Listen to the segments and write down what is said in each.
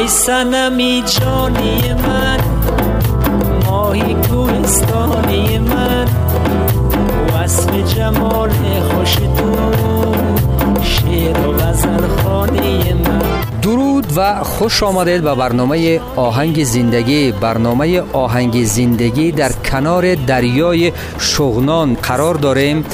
ای سنمی جانی من ماهی کوهستانی من وصف جمال خوش تو و خوش آمدید به برنامه آهنگ زندگی. برنامه آهنگ زندگی در کنار دریای شغنان قرار داریم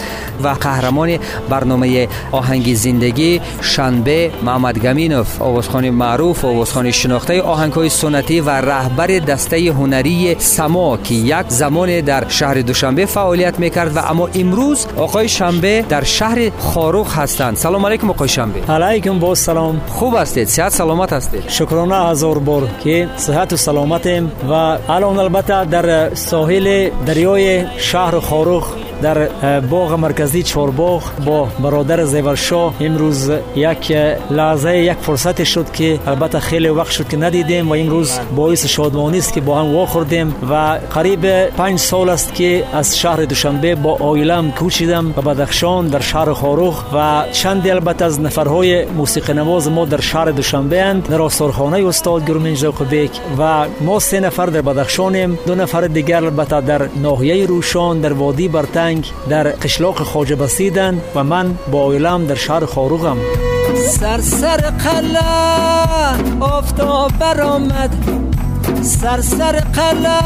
و قهرمان برنامه آهنگ زندگی شنبه محمد گمینوف آوازخان معروف آوازخان شناخته آهنگ های سنتی و رهبر دسته هنری سما که یک زمان در شهر دوشنبه فعالیت می‌کرد و اما امروز آقای شنبه در شهر خاروخ هستند. سلام علیکم آقای شنبه. علیکم با سلام. خوب هستید. صحت سلامت هستید. شکرانه هزار بار که صحت و سلامتیم و الان البته در ساحل دریای شهر خاروخ در باغ مرکزی چهارباغ با برادر زیورشاه امروز یک لحظه یک فرصت شد که البته خیلی وقت شد که ندیدیم و امروز باعث شادمانی است که با هم واخوردیم و قریب پنج سال است که از شهر دوشنبه با عائلم کوچیدم و بدخشان در شهر خاروخ و چند البته از نفرهای موسیقی نواز ما در شهر دوشنبه اند. در آثارخانه استاد گرومین بیک و ما سه نفر در بدخشانیم. دو نفر دیگر البته در ناحیه روشان در وادی برتن در قشلاق خواجه بسیدن و من با آیلم در شهر خاروغم. سر سر قله آفتاب برآمد. سر سر قله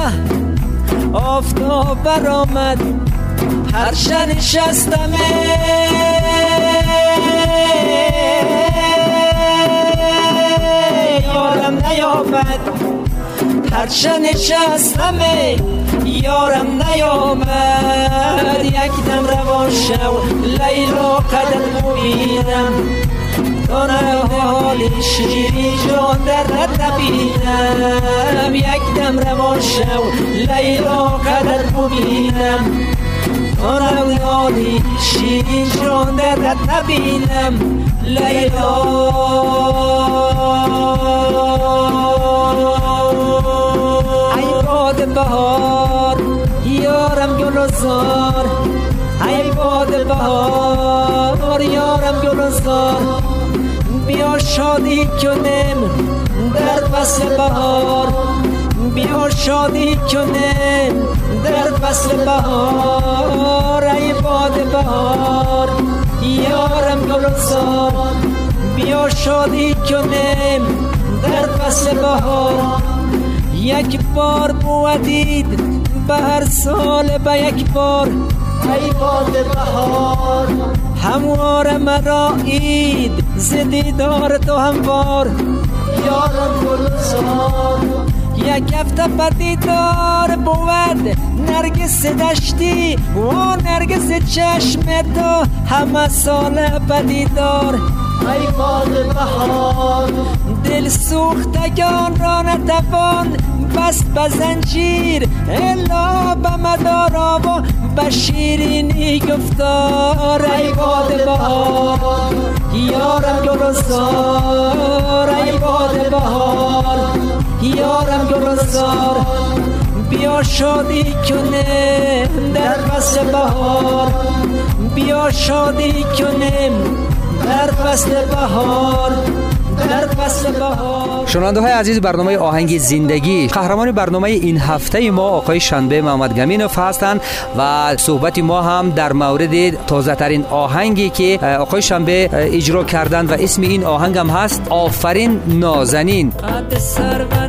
آفتاب برآمد. هر شن شستم یارم نیامد هر شن شستم یارم نیامد یک دم روان شو لیلا قدم ببینم تا حالی شیری جان در نبینم. یک دم روان شو لیلا قدر ببینم تا حالی شیری جان در نبینم. لیلا ای باد بهار. یارم گلزار ای باد بهار یارم گلزار بیا شادی کنیم در فصل بهار. بیا شادی کنیم در فصل بهار. ای باد بهار یارم گلزار بیا شادی کنیم در فصل بهار. یک بار بودید به هر سال به یک بار. ای باد بهار. هموار مرا اید زدیدار تو هموار. یارم گلزار. یک هفته پدیدار بود. نرگس دشتی و نرگس چشم تو همه سال پدیدار ای باد بهار. دل سوختگان را نتوان بست به زنجیر الا به مدارا و به شیرینی گفتار ای باد بهار یارم گلزار ای باد بهار یارم گلزار بیا شادی کنیم در فصل بهار بیا شادی کنیم در فصل بهار. شنونده های عزیز برنامه آهنگ زندگی. قهرمان برنامه این هفته ما آقای شنبه محمد گمینوف هستند و صحبت ما هم در مورد تازه ترین آهنگی که آقای شنبه اجرا کردن و اسم این آهنگ هم هست آفرین نازنین. سروت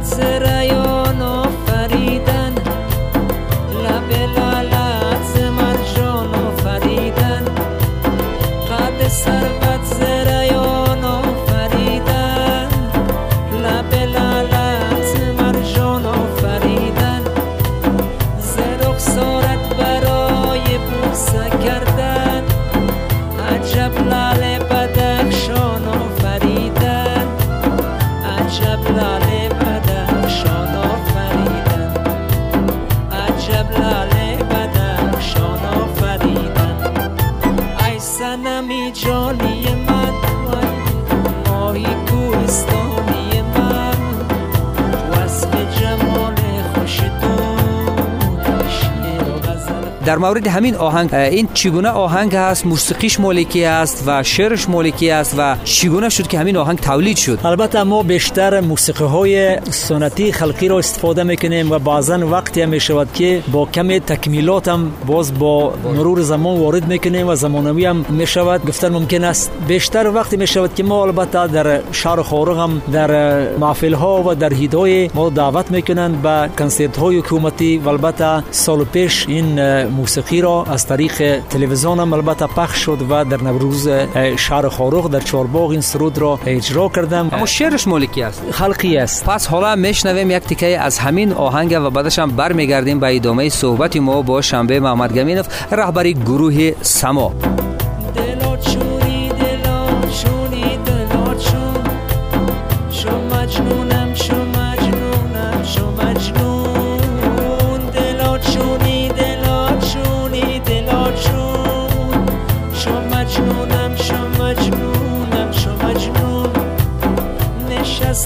مورد همین آهنگ این چگونه آهنگ است موسیقیش مالکی است و شعرش مالکی است و چگونه شد که همین آهنگ تولید شد؟ البته ما بیشتر موسیقی های سنتی خلقی را استفاده می‌کنیم و بعضا وقتی هم می‌شود که با کمی تکمیلات هم باز با مرور زمان وارد می‌کنیم و زمانوی هم می‌شود. گفتن ممکن است. بیشتر وقتی می‌شود که ما البته در شهر خارق هم در محفل ها و در هیدای ما دعوت می‌کنند به کنسرت های حکومتی و البته سال پیش این موسیقی را از طریق تلویزیون هم البته پخش شد و در نوروز شهر خارق در چهارباغ این سرود را اجرا کردم. اما شعرش مالکی است. خلقی است. پس حالا میشنویم یک تیکه از همین آهنگ و بعدش هم برمیگردیم به ادامه صحبت ما با شنبه محمد گمینов رهبری گروه سما.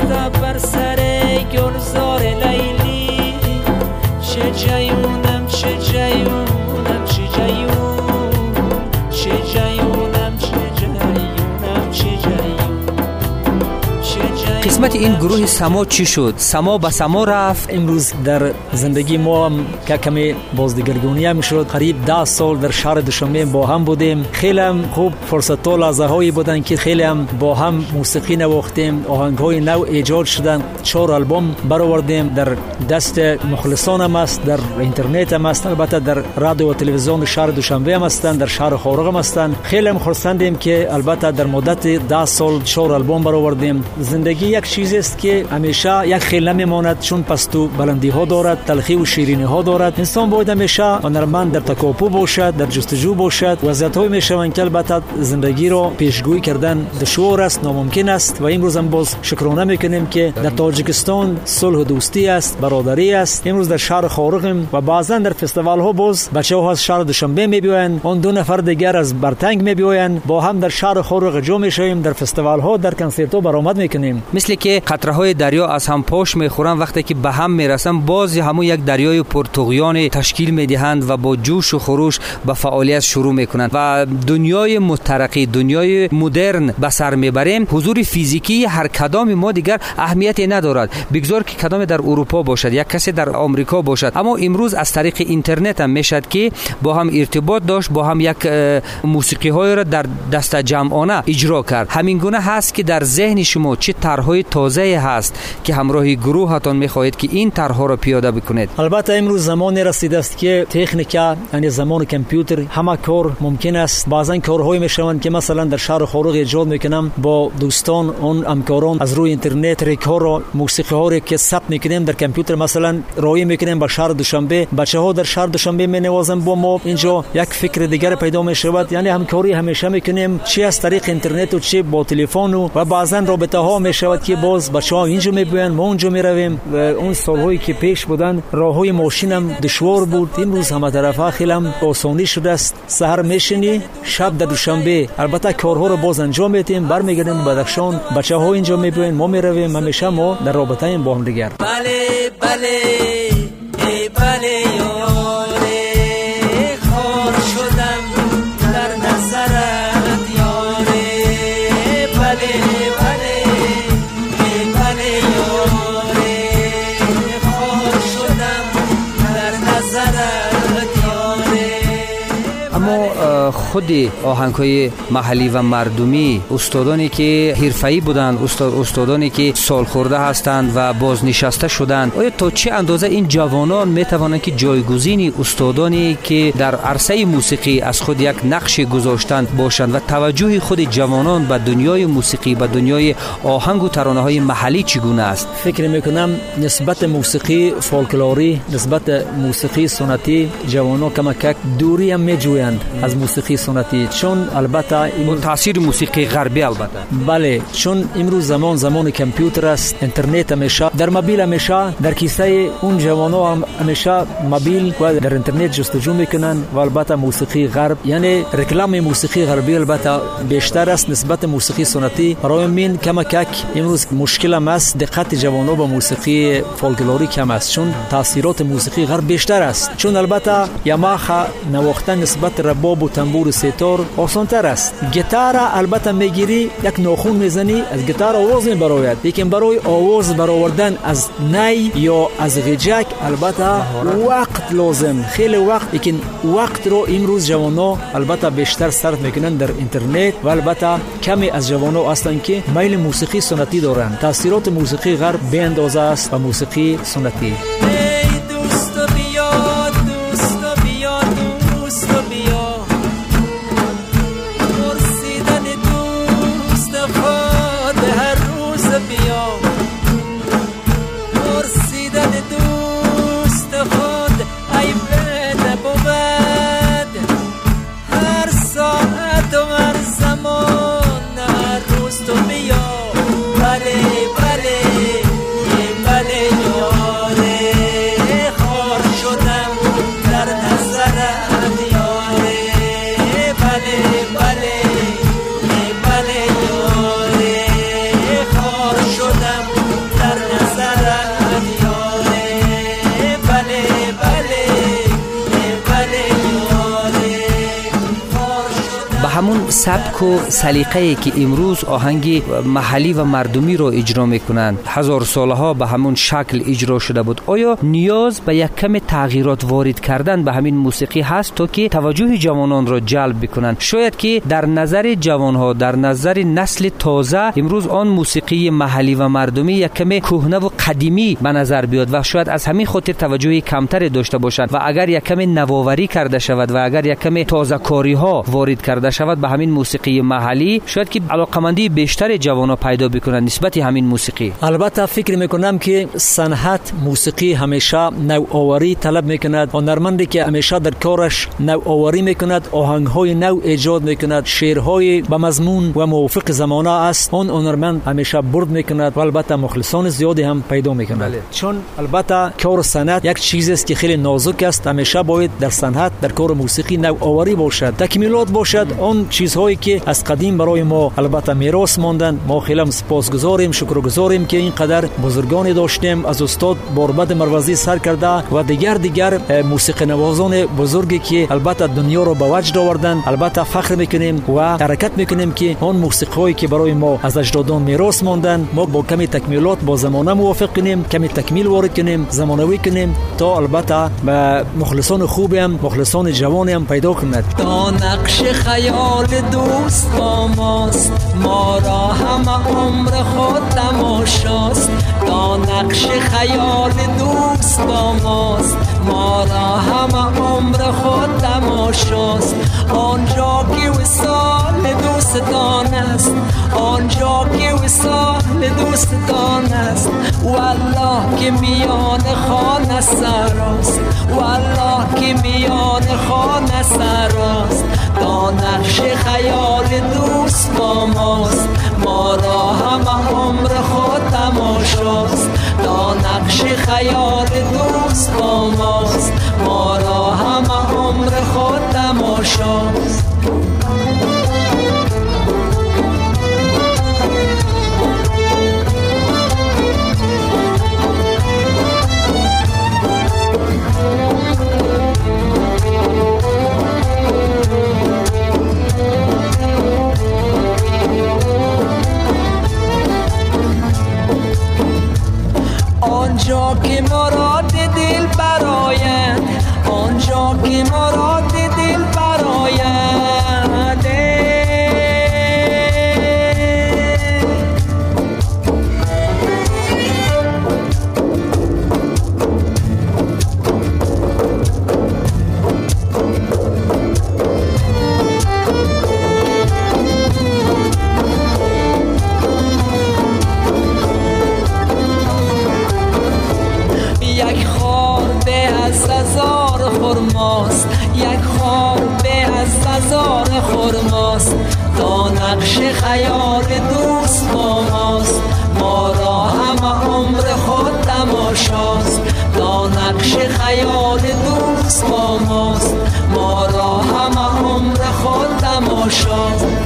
نشسته بر قسمت این گروه سما چی شد؟ سما به سما رفت. امروز در زندگی ما هم که کمی بازدگرگونی هم شد. قریب ده سال در شهر دوشنبه با هم بودیم. خیلی هم خوب فرصت و لحظه هایی بودن که خیلی هم با هم موسیقی نواختیم. آهنگ های نو ایجاد شدن. چهار البوم برآوردیم. در دست مخلصان هم است در اینترنت هم است. البته در رادیو و تلویزیون شهر دوشنبه هم هستند در شهر خارق هم هستند خیلی هم خرسندیم که البته در مدت ده سال چهار البوم برآوردیم. زندگی یک چیزی است که همیشه یک خیلی نمیماند چون پستو بلندی ها دارد تلخی و شیرینی ها دارد. انسان باید همیشه هنرمند در تکاپو باشد در جستجو باشد. وضعیت های می‌شوند که البته زندگی را پیشگویی کردن دشوار است ناممکن است. و امروز هم باز شکرانه می‌کنیم که در تاجیکستان صلح و دوستی است برادری است. امروز در شهر خارقیم و بعضا در فستیوال ها باز بچه ها از شهر دوشنبه میبیاین اون دو نفر دیگر از برتنگ میبیاین با هم در شهر خارق جمع می‌شویم در فستیوال ها در کنسرت ها برآمد می‌کنیم. مثل که قطره های دریا از هم پاش می‌خورن. وقتی که به هم می‌رسن باز همون یک دریای پرتغیان تشکیل می‌دهند و با جوش و خروش به فعالیت شروع می‌کنند. و دنیای مترقی دنیای مدرن به سر می‌بریم. حضور فیزیکی هر کدام ما دیگر اهمیتی ندارد. بگذار که کدام در اروپا باشد یک کسی در آمریکا باشد. اما امروز از طریق اینترنت هم می‌شد که با هم ارتباط داشت با هم یک موسیقی های را در دست جمعانه اجرا کرد. همین گونه هست که در ذهن شما چه طرحهای تازه هست که همراه گروهتان می‌خواهید که این طرحها را پیاده بکنید. البته امروز زمانی رسیده است که تکنیکا یعنی زمان کامپیوتر همه کار ممکن است. بعضا کارهایی می‌شوند که مثلا در شهر خارق ایجاد می‌کنم با دوستان اون همکاران. از روی اینترنت ریکار را موسیقی ها که ثبت می‌کنیم در کامپیوتر مثلا رای می‌کنیم با شهر دوشنبه. بچه ها در شهر دوشنبه می نوازن با ما. اینجا یک فکر دیگر پیدا می شود یعنی همکاری همیشه می‌کنیم. چی از طریق اینترنت و چی با تلفن و بعضا رابطه ها می شود که باز بچه اینجا می بیان ما اونجا می رویم و اون سالهایی که پیش بودن راه های ماشین دشوار بود. امروز همه طرفا خیلی هم آسانی شده است. سحر میشینی شب در دوشنبه. البته کارها رو باز انجام میدیم. برمیگردیم بدخشان بچه ها اینجا می بیان ما می رویم همیشه ما در رابطه با هم دیگر. بله بله. خود آهنگ های محلی و مردمی استادانی که حرفه‌ای بودند استاد استادانی که سال خورده هستند و بازنشسته شدند. آیا تا چه اندازه این جوانان می توانند که جایگزین استادانی که در عرصه موسیقی از خود یک نقش گذاشتند باشند و توجه خود جوانان به دنیای موسیقی به دنیای آهنگ و ترانه های محلی چگونه است؟ فکر می‌کنم نسبت موسیقی فولکلوری نسبت موسیقی سنتی جوانان کمک دوری هم میجویند از موسیقی موسیقی سنتی چون البته این تاثیر موسیقی غربی البته. بله چون امروز زمان زمان کامپیوتر است اینترنت همیشه در موبایل همیشه در کیسه اون جوانو هم همیشه موبایل و در اینترنت جستجو می‌کنن و البته موسیقی غرب. یعنی رکلام موسیقی غربی البته بیشتر است نسبت موسیقی سنتی. برای من کم کک امروز مشکل است دقت جوانو به موسیقی فولکلوری کم است چون تاثیرات موسیقی غرب بیشتر است. چون البته یماخا نواختن نسبت رباب و تنبور سیتار آسانتر است. گیتار البته می‌گیری یک ناخون می‌زنی از گیتار آواز میبراید. لیکن برای آواز برآوردن از نی یا از غجک البته وقت لازم. خیلی وقت لیکن وقت رو امروز جوانا البته بیشتر صرف می‌کنن در اینترنت و البته کمی از جوانا هستند که میل موسیقی سنتی دارند تاثیرات موسیقی غرب به اندازه است و موسیقی سنتی سبک و سلیقه که امروز آهنگ محلی و مردمی رو اجرا می‌کنند. هزار سالها به همون شکل اجرا شده بود. آیا نیاز به یک کم تغییرات وارد کردن به همین موسیقی هست تا که توجه جوانان را جلب بکنند؟ شاید که در نظر جوانها در نظر نسل تازه امروز آن موسیقی محلی و مردمی یک کم کهنه و قدیمی به نظر بیاد و شاید از همین خاطر توجه کمتر داشته باشند. و اگر یک کم نوآوری کرده شود و اگر یک کم تازه کاری ها وارد کرده شود به همین موسیقی محلی. شاید که علاقمندی بیشتر جوانا پیدا بکنن نسبت همین موسیقی. البته فکر می‌کنم که صنعت موسیقی همیشه نوآوری طلب می‌کند. هنرمندی که همیشه در کارش نوآوری می‌کند آهنگ های نو ایجاد می‌کند شعرهای به مضمون و موافق زمانه است. اون هنرمند همیشه برد می‌کند و البته مخلصان زیادی هم پیدا می‌کند بله. چون البته کار صنعت یک چیزی است که خیلی نازک است. همیشه باید در صنعت در کار موسیقی نوآوری باشد. تکمیلات باشد. اون چیزهای که از قدیم برای ما البته میراث ماندن ما خیلی سپاسگزاریم شکرگزاریم که اینقدر بزرگانی داشتیم از استاد باربد مروزی سر کرده و دیگر دیگر موسیقی نوازان بزرگی که البته دنیا رو به وجد آوردن البته فخر می‌کنیم و حرکت می‌کنیم که اون موسیقی که برای ما از اجدادان میراث ماندن ما با کمی تکمیلات با زمانه موافق کنیم کمی تکمیل وارد کنیم زمانوی کنیم تا البته مخلصان خوبی هم مخلصان جوانی هم پیدا کنند تا نقش خیال دو دوست با ماست. ما را همه عمر خود تماشاست تا نقش خیال دوست با ماست. ما را همه عمر خود تماشاست آنجا که وصال دوستان است. آنجا که وصال دوستان است. والله که میان خانه سراست والله که میان خانه سراست تا نقش خیال دوست با ماست. ما را همه عمر خود تماشاست. تا نقش خیال دوست با ماست. ما را همه عمر خود تماشاست. خرماست یک خار به از نقش خیال دوست با ماست. ما را همه عمر خود تماشاست. تا نقش خیال دوست با ماست. ما را همه عمر خود تماشاست.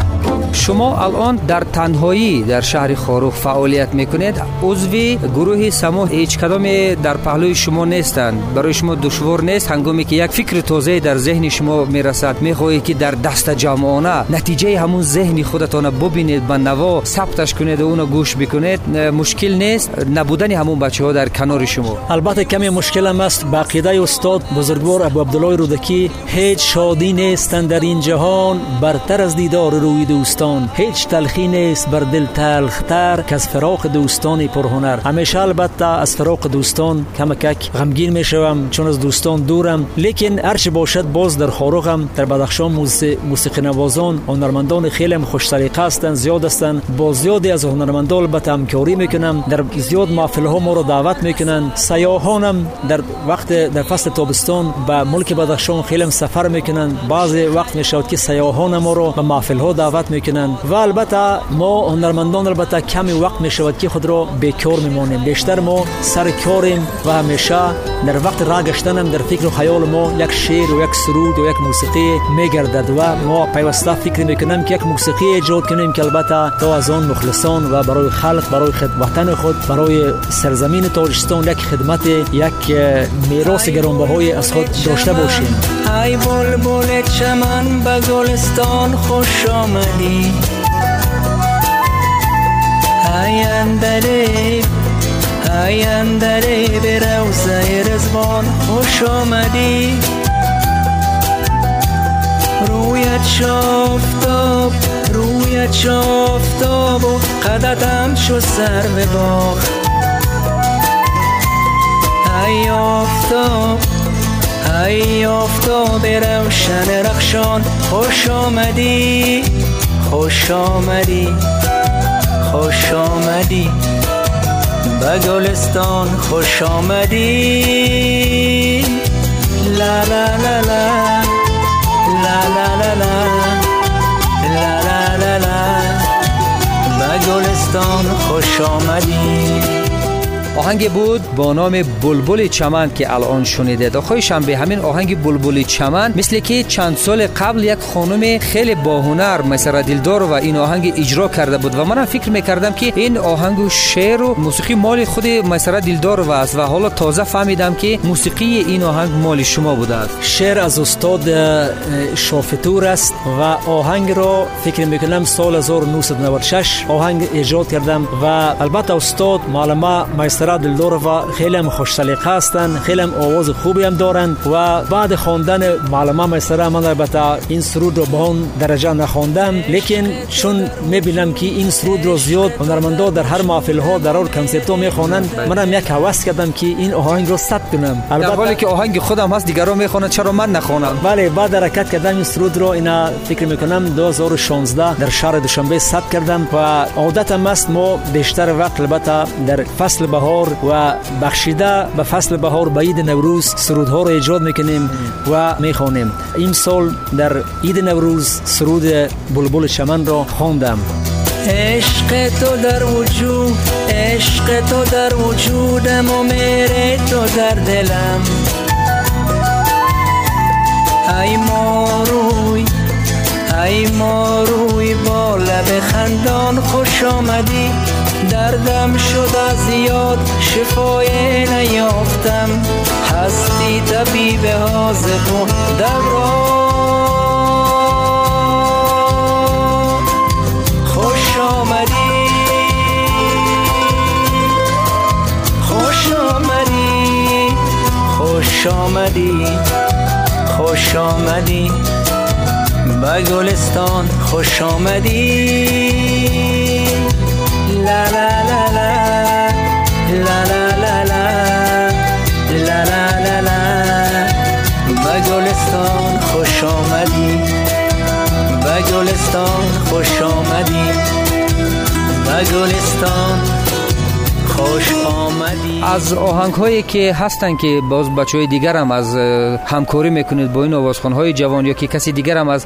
شما الان در تنهایی در شهر خاروخ فعالیت می‌کنید. عضوی گروه سمو هیچ کدام در پهلوی شما نیستند. برای شما دشوار نیست. هنگامی که یک فکر تازه در ذهن شما می‌رسد می‌خواهید که در دست جمعانه نتیجه همون ذهن خودتان ببینید به نوا ثبتش کنید و اونو گوش بکنید. مشکل نیست. نبودن همون بچه ها در کنار شما. البته کمی مشکل هم است. با استاد بزرگوار ابو عبدالله رودکی هیچ شادی نیستند در این جهان. برتر از دیدار روی دوستان هیچ تلخی نیست بر دل تلختر که از فراق دوستان پرهنر. همیشه البته از فراق دوستان کمکک غمگین می‌شوم چون از دوستان دورم. لیکن هرچی باشد باز در خاروغم در بدخشان موسیقی نوازان هنرمندان خیلی خوش سلیقه هستند زیاد هستند با زیادی از هنرمندان البته همکاری می‌کنم. در زیاد محفل ها ما رو دعوت می‌کنن. سیاحانم در وقت در فصل تابستان به ملک بدخشان خیلی سفر می‌کنن. بعضی وقت می‌شود که سیاحان ما رو به محفل ها دعوت می‌کنن. و البته ما هنرمندان البته کمی وقت می شود که خود را بیکار میمانیم. بیشتر ما سر کاریم و همیشه در وقت راه گشتنم در فکر و خیال ما یک شعر و یک سرود و یک موسیقی میگردد و ما پیوسته فکر می‌کنم که یک موسیقی ایجاد کنیم که البته تا از آن مخلصان و برای خلق برای وطن خود برای سرزمین تاجستان یک خدمت یک میراث گرانبهای از خود داشته باشیم. ای بلبل چمن به گلستان خوش آمدی ای اندره ای اندره به روزه رزوان خوش آمدی رویت شافتاب رویت شافتاب و قدتم شو سر به باغ ای آفتاب ای آفتاب روشن رخشان خوش آمدی خوش آمدی خوش آمدی. به گلستان خوش آمدی. لا لا لا لا لا لا لا لا لا لا لا به گلستان خوش آمدی. آهنگ بود با نام بلبل چمن که الان شنیده. خواهشم به همین آهنگ بلبل چمن مثل که چند سال قبل یک خانم خیلی باهنر مثل دلدار و این آهنگ اجرا کرده بود و من فکر می‌کردم که این آهنگ و شعر و موسیقی مال خود مثلا دلدار و است و حالا تازه فهمیدم که موسیقی این آهنگ مال شما بوده است. شعر از استاد شافتور است و آهنگ را فکر می‌کنم سال 1996 آهنگ ایجاد کردم و البته استاد معلمه مایستر پسره دلدارو و خیلی خوش سلیقه هستند خیلی هم آواز خوبی هم دارند و بعد خواندن معلومه مسره من البته این سرود رو به اون درجه نخوندم لیکن چون می‌بینم که این سرود رو زیاد هنرمندا در هر محفل ها در اور کنسرت ها می‌خوانند من هم یک هوس کردم که این آهنگ رو ثبت کنم البته ولی که آهنگ خودم هست دیگران می‌خوانند چرا من نخوانم بله بعد حرکت کردم این سرود رو اینا فکر می‌کنم 2016 در شهر دوشنبه ثبت کردم و عادت ماست ما بیشتر وقت البته در فصل بهار بهار و بخشیده به فصل بهار به عید نوروز سرودها رو ایجاد می‌کنیم و می‌خوانیم. این سال در عید نوروز سرود بلبل چمن را خواندم. عشق تو در وجود عشق تو در وجودم و میره تو در دلم. ای ماروی ای ماروی با لب خندان خوش آمدی. دردم شد از زیاد شفای نیافتم. هستی طبیب حاضق و دوران خوش آمدی. خوش آمدی. خوش آمدی. خوش آمدی. به گلستان خوش آمدی. la la la la. می‌کنید با این آوازخان های جوان یا که کسی دیگر هم از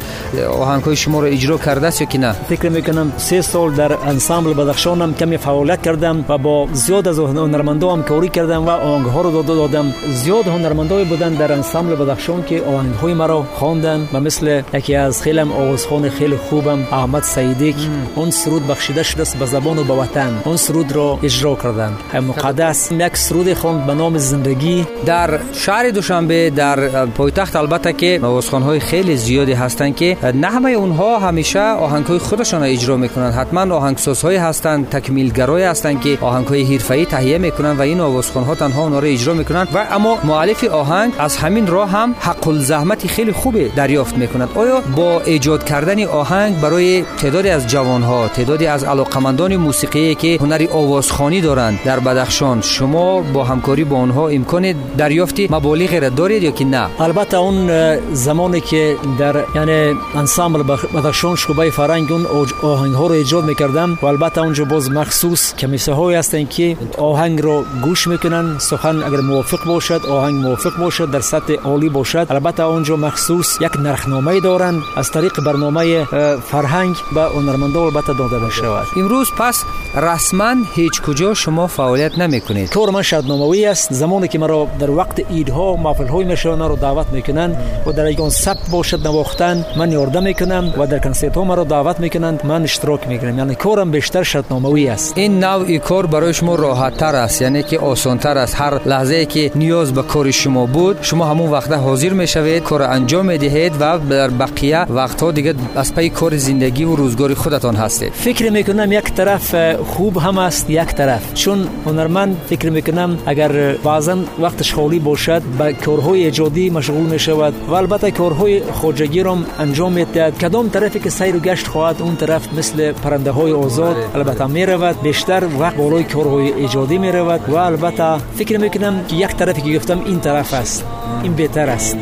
آهنگ های شما رو اجرا کرده است یا که نه؟ فکر می‌کنم سه سال در انسامبل بدخشان هم کمی فعالیت کردم و با زیاد از هنرمندا هم کاری کردم و آهنگ ها رو دادم. زیاد هنرمندای بودن در انسامبل بدخشان که آهنگ های مرا خواندن و مثل یکی از خیلی آوازخوان خیلی خوبم احمد سیدیک اون سرود بخشیده شده است به زبان و به وطن. اون سرود رو اجرا کردن مقدس. یک سرود خواند به نام زندگی در شهر دوشنبه در پایتخت البته که آوازخوان های خیلی زیادی هستند که نه همه اونها همیشه آهنگ های خودشان اجرا می‌کنن حتما آهنگساز های هستند تکمیلگرای هستند که آهنگ های حرفه‌ای تهیه می‌کنن و این آوازخوان ها تنها اونها رو اجرا می‌کنن و اما مؤلف آهنگ از همین راه هم حق الزحمت خیلی خوبه دریافت می‌کنند آیا با ایجاد کردن آهنگ برای تعدادی از جوان ها تعدادی از علاقمندان موسیقی که هنری آوازخوانی دارند در بدخشان شما با همکاری با اونها امکان دریافت مبالغ را دارید یا که نه؟ البته اون زمانی که در یعنی انسامبل بدخشان شعبه فرنگ اون آهنگ ها رو ایجاد می‌کردم و البته اونجا باز مخصوص کمیسه هایی هستن که آهنگ رو گوش می‌کنن. سخن اگر موافق باشد آهنگ موافق باشد در سطح عالی باشد. البته اونجا مخصوص یک نرخنامه دارن. از طریق برنامه فرهنگ به هنرمندا البته داده بشود امروز پس رسما هیچ کجا شما فعالیت نمی‌کنید. کار من شادناموی است زمانی که مرا در وقت ایدها محفل های میشونا رو دعوت می‌کنن و در یگان ثبت باشد نواختن من یاردم می‌کنم و در کنسرت ها مرا دعوت می‌کنند من اشتراک می‌کنم یعنی کارم بیشتر شادناموی است این نوع کار برای شما راحت تر است یعنی که آسان تر است هر لحظه که نیاز به کار شما بود شما همون وقت حاضر می‌شوید کار انجام می‌دهید و در بقیه وقت ها دیگه از پای کار زندگی و روزگاری خودتان هستید فکر می‌کنم یک طرف خوب هم است یک طرف چون هنرمند فکر می‌کنم اگر بعضا وقتش خالی باشد به کارهای ایجادی مشغول می شود و البته کارهای خوجگی را انجام می‌دهد کدام طرفی که سیر و گشت خواهد اون طرف مثل پرنده های آزاد البته می رود بیشتر وقت بالای کارهای ایجادی می رود و البته فکر می‌کنم که یک طرفی که گفتم این طرف است این بهتر است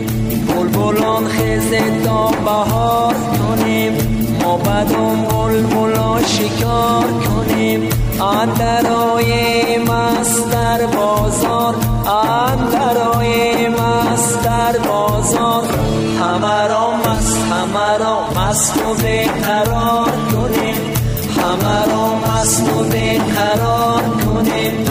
بلبلان خیز تا بهار کنیم ما بدون بلبلا شکار کنیم. اندرای مست در بازار اندرای مست در بازار. همه را مست همه را مست و قرار کنیم. همه را مست و قرار کنیم.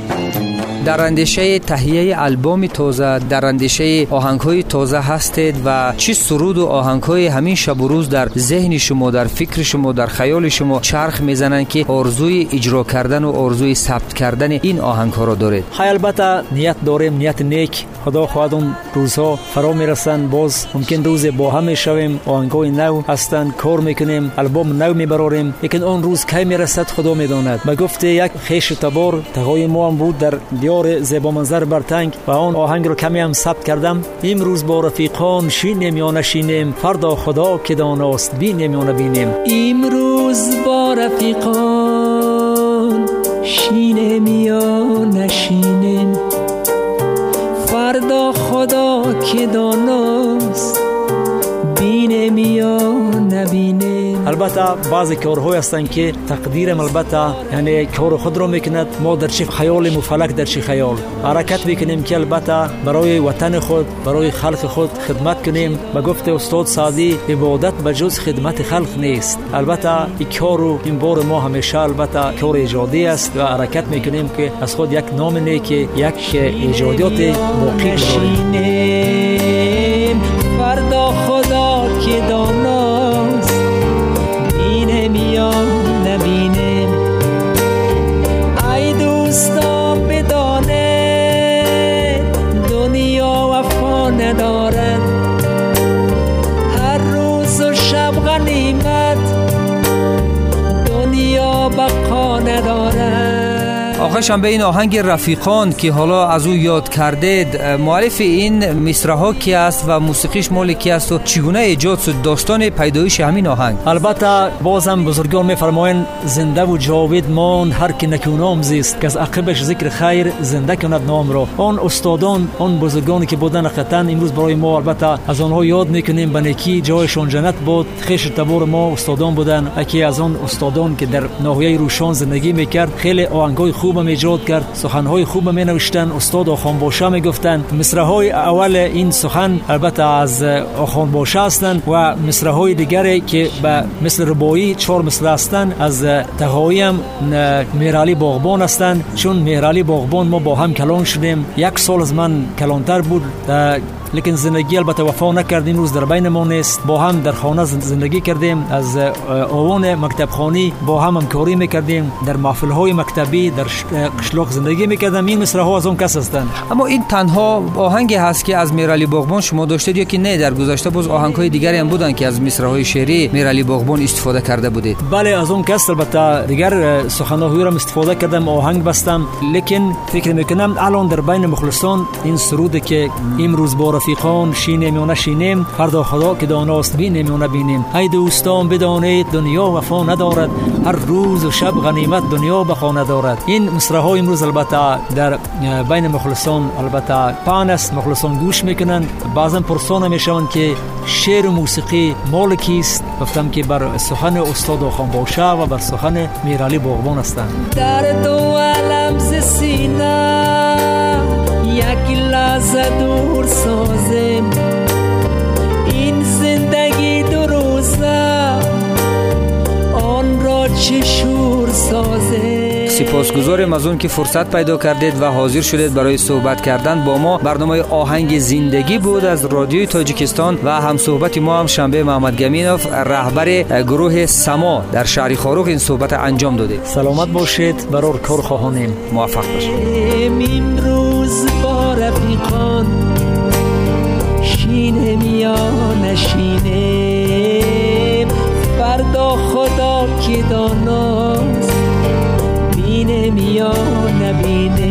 در اندیشه تهیه البوم تازه در اندیشه آهنگ های تازه هستید و چی سرود و آهنگ های همین شب و روز در ذهن شما در فکر شما در خیال شما چرخ می‌زنن که آرزوی اجرا کردن و آرزوی ثبت کردن این آهنگ ها را دارید. های البته نیت داریم نیت نیک. خدا خواهد اون روزها فرا می‌رسن. باز ممکن روز با هم می‌شویم آهنگ های نو هستن کار می‌کنیم البوم نو میبراریم. لیکن اون روز کی می‌رسد خدا می‌داند. به گفته یک خیش تبار تقای ما هم بود در دیار زیبا منظر بر تنگ و آن آهنگ رو کمی هم ثبت کردم امروز با رفیقان شینیم یا نشینیم فردا خدا که داناست بینیم یا نبینیم امروز با رفیقان شینیم یا نشینیم فردا خدا که داناست بینیم یا نبینیم البته بعضی کارهایی هستند که تقدیرم البته یعنی کار خود رو می‌کند. ما در چه خیال مفلک در چه خیال. حرکت می‌کنیم که البته برای وطن خود برای خلق خود خدمت کنیم. به گفت استاد سعدی عبادت به جز خدمت خلق نیست. البته این کارو این بار ما همیشه البته کار ایجادی است. و حرکت می‌کنیم که از خود یک نام نیکی یک ایجادیات موقع آخرشم به این آهنگ رفیقان که حالا از او یاد کردید معرف این مصره ها کی است و موسیقیش مال کی است و چگونه ایجاد شد؟ داستان پیدایش همین آهنگ. البته بازم بزرگان میفرمایند زنده و جاوید مان هر که نکونام زیست که از عقبش ذکر خیر زنده کند نام را. آن استادان آن بزرگانی که بودن قطعا امروز برای ما البته از آنها یاد می‌کنیم به نکی جایشان جنت بود. خیش تبور ما استادان بودن اکی از آن استادان که در ناحیه روشان زندگی می‌کرد خیلی آهنگای خوب ایجاد کرد. سخنهای خوب می نوشتن استاد آخان باشه می گفتن مصره های اول این سخن البته از آخان باشه هستند و مصره های دیگری که به مثل ربایی چهار مصره هستند از تهایی هم میرالی باغبان هستند چون میرالی باغبان ما با هم کلان شدیم. یک سال از من کلانتر بود. لیکن زندگی البته وفا نکردیم روز در بین ما نیست. با هم در خانه زندگی کردیم. از اوان مکتب خانی با هم همکاری می‌کردیم. در محفل های مکتبی در قشلاق زندگی می‌کردم. این مصره ها از اون کس هستند اما این تنها آهنگی هست که از میرالی باغبان شما داشتید یا که نه در گذشته باز آهنگ های دیگری هم بودن که از مصره های شعری میرالی باغبان استفاده کرده بودید؟ بله از اون کس البته. دیگر سخنهای را استفاده کردم آهنگ بستم. لیکن فکر می‌کنم الان در بین مخلصان این سرود که امروز بار رفیقان شینیم یا نشینیم فردا خدا که داناست بینیم یا نبینیم ای دوستان بدانید دنیا وفا ندارد. هر روز و شب غنیمت دنیا بخا ندارد. این مصره های امروز البته در بین مخلصان البته پان است. مخلصان گوش می‌کنن بعضا پرسان می‌شوند که شعر و موسیقی مال کیست گفتم که بر سخن استاد خان باشه و بر سخن میرالی باغبان هستند. در دو علم سینه یک لحظه دور سازم. این زندگی دو روزه آن را چه شور سازم. سپاسگزاریم از اون که فرصت پیدا کردید و حاضر شدید برای صحبت کردن با ما. برنامه آهنگ زندگی بود از رادیوی تاجیکستان و هم صحبت ما هم شنبه محمد گمینوف رهبر گروه سما در شهر خاروق این صحبت انجام داده. سلامت باشید. برای کار خواهانیم. موفق باشید. امروز با رفیقان شینه یا نشینه فردا خدا که بینه یا نبینه.